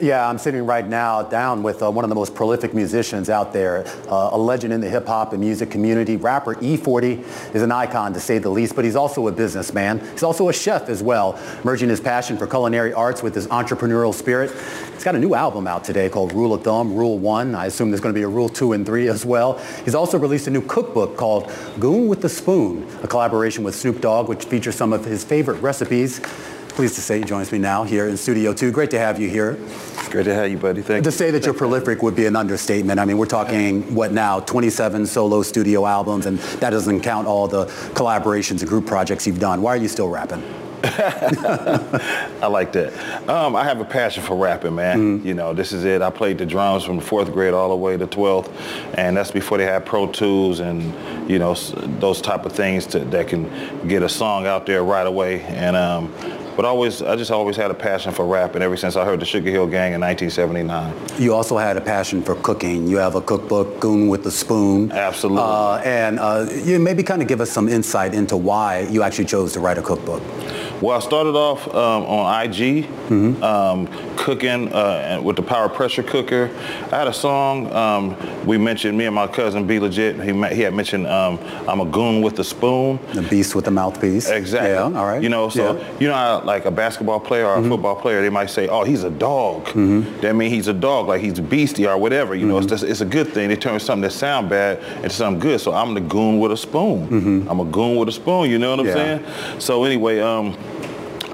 Yeah, I'm sitting right now down with uh, one of the most prolific musicians out there, uh, a legend in the hip hop and music community. Rapper E-40 is an icon to say the least, but he's also a businessman. He's also a chef as well, merging his passion for culinary arts with his entrepreneurial spirit. He's got a new album out today called Rule of Thumb, Rule 1. I assume there's going to be a Rule 2 and 3 as well. He's also released a new cookbook called Goon with the Spoon, a collaboration with Snoop Dogg, which features some of his favorite recipes. Pleased to say he joins me now here in Studio 2. Great to have you here. Great to have you, buddy. Thank to you. say that you're prolific would be an understatement. I mean, we're talking, what now, 27 solo studio albums, and that doesn't count all the collaborations and group projects you've done. Why are you still rapping? I like that. Um, I have a passion for rapping, man. Mm-hmm. You know, this is it. I played the drums from the fourth grade all the way to 12th, and that's before they had Pro Tools and, you know, those type of things to, that can get a song out there right away. And um, but always, I just always had a passion for rapping ever since I heard the Sugarhill Gang in 1979. You also had a passion for cooking. You have a cookbook, Goon with the Spoon. Absolutely. Uh, and uh, you maybe kind of give us some insight into why you actually chose to write a cookbook. Well, I started off um, on IG, mm-hmm. um, cooking uh, with the power pressure cooker. I had a song um, we mentioned. Me and my cousin B-Legit. He, he had mentioned um, I'm a goon with the spoon. The beast with the mouthpiece. Exactly. Yeah. All right. You know, so yeah. you know, like a basketball player or a mm-hmm. football player, they might say, "Oh, he's a dog." Mm-hmm. That means he's a dog, like he's a beastie or whatever. You know, it's, mm-hmm. just, it's a good thing. They turn something that sound bad into something good. So I'm the goon with a spoon. Mm-hmm. I'm a goon with a spoon. You know what I'm yeah. saying? So anyway, um,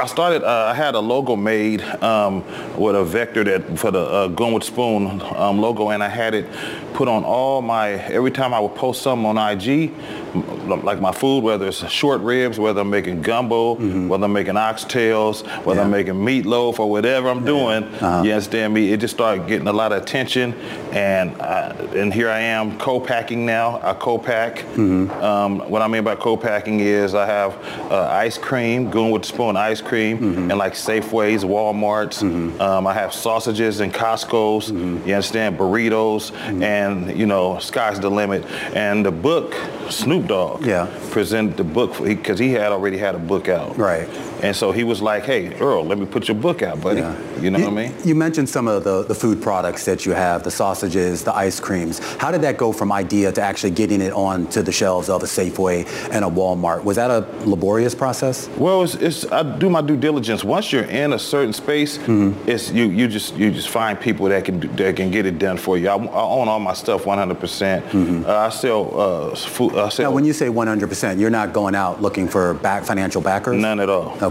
I started. Uh, I had a logo made um, with a vector that for the uh, Goon with Spoon um, logo, and I had it put on all my. Every time I would post something on IG, like my food, whether it's short ribs, whether I'm making gumbo, mm-hmm. whether I'm making oxtails, whether yeah. I'm making meatloaf or whatever I'm doing. Uh-huh. You understand me? It just started getting a lot of attention, and I, and here I am co-packing now. I co-pack. Mm-hmm. Um, what I mean by co-packing is I have uh, ice cream, Goon with Spoon ice cream, mm-hmm. and like Safeways, WalMarts. Mm-hmm. Um, I have sausages and Costco's. Mm-hmm. You understand? Burritos, mm-hmm. and you know, sky's the limit. And the book, Snoop Snoop Dogg yeah. presented the book because he, he, had already had a book out. Right. And so he was like, hey, Earl, let me put your book out, buddy. Yeah. You know you, what I mean? You mentioned some of the, the food products that you have, the sausages, the ice creams. How did that go from idea to actually getting it onto the shelves of a Safeway and a Walmart? Was that a laborious process? Well, it's, it's I do my due diligence. Once you're in a certain space, mm-hmm. it's you you just you just find people that can that can get it done for you. I, I own all my stuff 100%. Mm-hmm. Uh, I sell uh, food. I sell now, when you say 100%, you're not going out looking for back financial backers? None at all. Okay.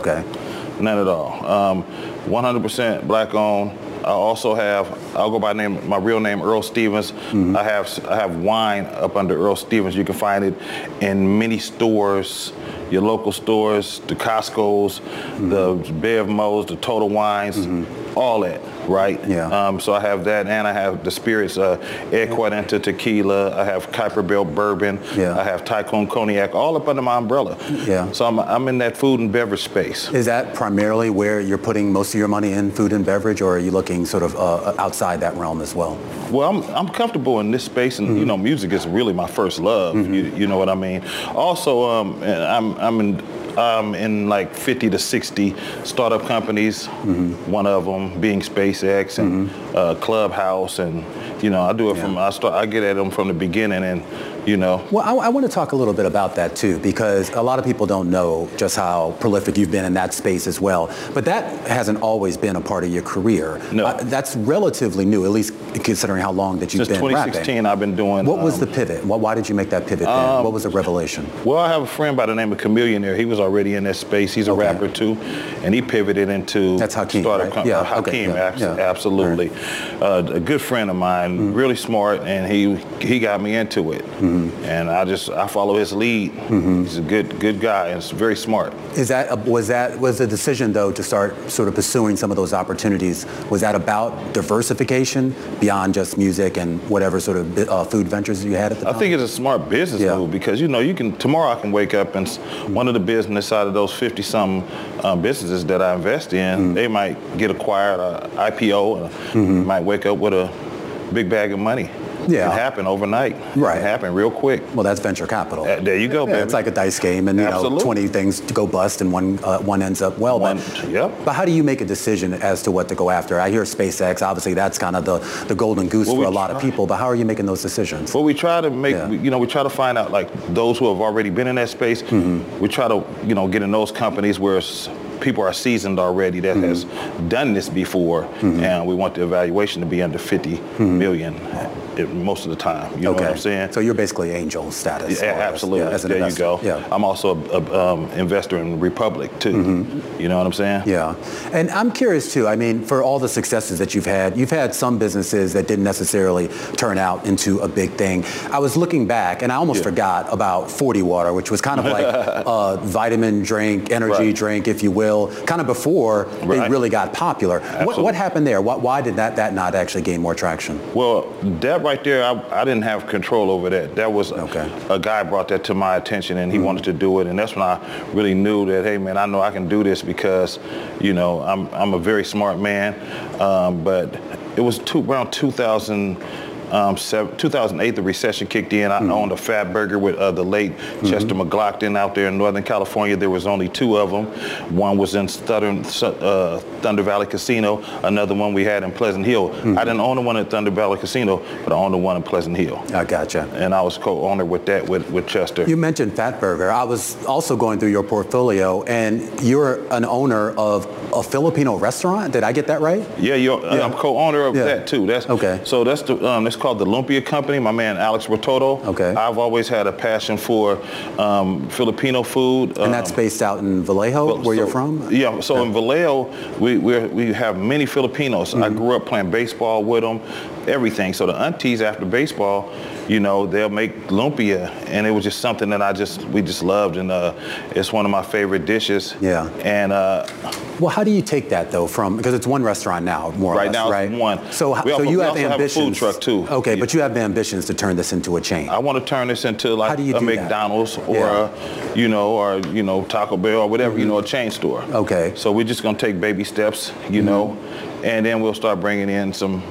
None at all. Um, 100% black owned. I also have, I'll go by name, my real name, Earl Stevens. Mm-hmm. I have I have wine up under Earl Stevens. You can find it in many stores, your local stores, the Costco's, mm-hmm. the BevMo's, the Total Wines, mm-hmm. All that right? Yeah. Um, so I have that, and I have the spirits, uh, Ed Cuarenta tequila. I have Kuiper Belt bourbon. Yeah. I have Tycoon cognac, all up under my umbrella. Yeah. So I'm, I'm in that food and beverage space. Is that primarily where you're putting most of your money in food and beverage, or are you looking sort of uh, outside that realm as well? Well, I'm, I'm comfortable in this space, and mm-hmm. you know, music is really my first love. Mm-hmm. You, you know what I mean? Also, um, I'm I'm in um, in like 50 to 60 startup companies. Mm-hmm. One of them being SpaceX and mm-hmm. uh, Clubhouse, and you know I do it yeah. from I start I get at them from the beginning, and you know. Well, I, I, want to talk a little bit about that too, because a lot of people don't know just how prolific you've been in that space as well. But that hasn't always been a part of your career. No. Uh, that's relatively new, at least considering how long that you've been. Since been 2016, rapping. I've been doing. What was um, the pivot? Why did you make that pivot um, then? What was the revelation? Well, I have a friend by the name of Chamillionaire. He was already in that space. He's a okay. rapper too, and he pivoted into. That's Hakeem, right? Com- yeah, uh, Hakeem, okay, yeah, yeah. absolutely. Right. Uh, a good friend of mine, mm-hmm. really smart, and he he got me into it. Mm-hmm. and I just I follow his lead. Mm-hmm. He's a good good guy and it's very smart. Is that was that was the decision though to start sort of pursuing some of those opportunities? Was that about diversification beyond just music and whatever sort of uh, food ventures you had at the time? I think it's a smart business yeah. move because you know you can tomorrow I can wake up and mm-hmm. one of the business side of those 50 some um, businesses that I invest in, mm-hmm. they might get acquired, uh, IPO, uh, mm-hmm. might wake up with a big bag of money. Yeah. It happened overnight. Right. It happened real quick. Well, that's venture capital. Uh, there you go, yeah, It's like a dice game, and you Absolutely. know, 20 things to go bust, and one uh, one ends up well. One, but, yep. but how do you make a decision as to what to go after? I hear SpaceX. Obviously, that's kind of the, the golden goose well, for a lot try. of people. But how are you making those decisions? Well, we try to make, yeah. you know, we try to find out like those who have already been in that space. Mm-hmm. We try to, you know, get in those companies where people are seasoned already that mm-hmm. has done this before, mm-hmm. and we want the evaluation to be under 50 mm-hmm. Million most of the time. You know okay. what I'm saying? So you're basically angel status. Yeah, absolutely. As, yeah, there investor. you go. Yeah. I'm also an um, investor in Republic too. Mm-hmm. You know what I'm saying? Yeah. And I'm curious too. I mean, for all the successes that you've had, you've had some businesses that didn't necessarily turn out into a big thing. I was looking back, and I almost yeah. forgot about 40 Water, which was kind of like a vitamin drink, energy right. drink, if you will, kind of before right. it really got popular. What, what, happened there? Why, why did that, that not actually gain more traction? Well, that right there, I, I didn't have control over that. That was okay. a, guy brought that to my attention and he mm-hmm. wanted to do it. And that's when I really knew that, hey, man, I know I can do this because, you know, I'm, I'm a very smart man. Um, but it was two, around 2000- um, 2008, the recession kicked in. I mm-hmm. owned a Fatburger with uh, the late mm-hmm. Chester McGlockton out there in Northern California. There was only two of them. One was in Southern, uh, Thunder Valley Casino. Another one we had in Pleasant Hill. Mm-hmm. I didn't own the one at Thunder Valley Casino, but I owned the one in Pleasant Hill. I gotcha. And I was co-owner with that with, with Chester. You mentioned Fatburger. I was also going through your portfolio, and you're an owner of a Filipino restaurant. Did I get that right? Yeah, yeah. I'm co-owner of yeah. that too. That's okay. So that's the um, that's called the Lumpia Company. My man Alex Retodo. Okay. I've always had a passion for um, Filipino food. And um, that's based out in Vallejo, well, where so, you're from. Yeah. So yeah. in Vallejo, we we have many Filipinos. Mm-hmm. I grew up playing baseball with them, everything. So the aunties after baseball you know, they'll make lumpia, and it was just something that I just we just loved, and uh, it's one of my favorite dishes. Yeah. And uh, well, how do you take that though from because it's one restaurant now, more right less, now, right? one. So, we so also, you have also ambitions. Have a food truck too. Okay, yeah. but you have ambitions to turn this into a chain. I want to turn this into like a McDonald's that? or yeah. a, you know, or you know, Taco Bell or whatever, mm-hmm. you know, a chain store. Okay. So we're just gonna take baby steps, you mm-hmm. know, and then we'll start bringing in some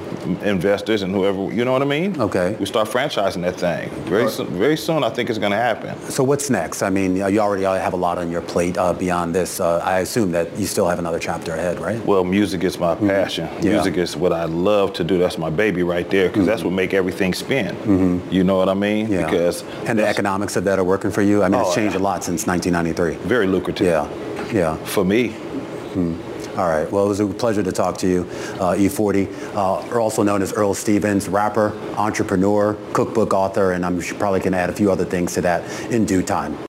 investors and whoever, you know what I mean? Okay. We start franchising that thing. Very, soon, very soon, I think it's going to happen. So what's next? I mean, you already have a lot on your plate uh, beyond this. Uh, I assume that you still have another chapter ahead, right? Well, music is my mm-hmm. passion. Mm-hmm. Yeah. Music is what I love to do. That's my baby right there because mm-hmm. that's what make everything spin. Mm-hmm. You know what I mean? Yeah. Because and the economics of that are working for you. I mean, oh, it's changed a lot since 1993. Very lucrative. Yeah. Yeah. For me. Hmm. All right. Well, it was a pleasure to talk to you, uh, E-40, uh, also known as Earl Stevens, rapper, entrepreneur, cookbook author, and I'm probably going to add a few other things to that in due time.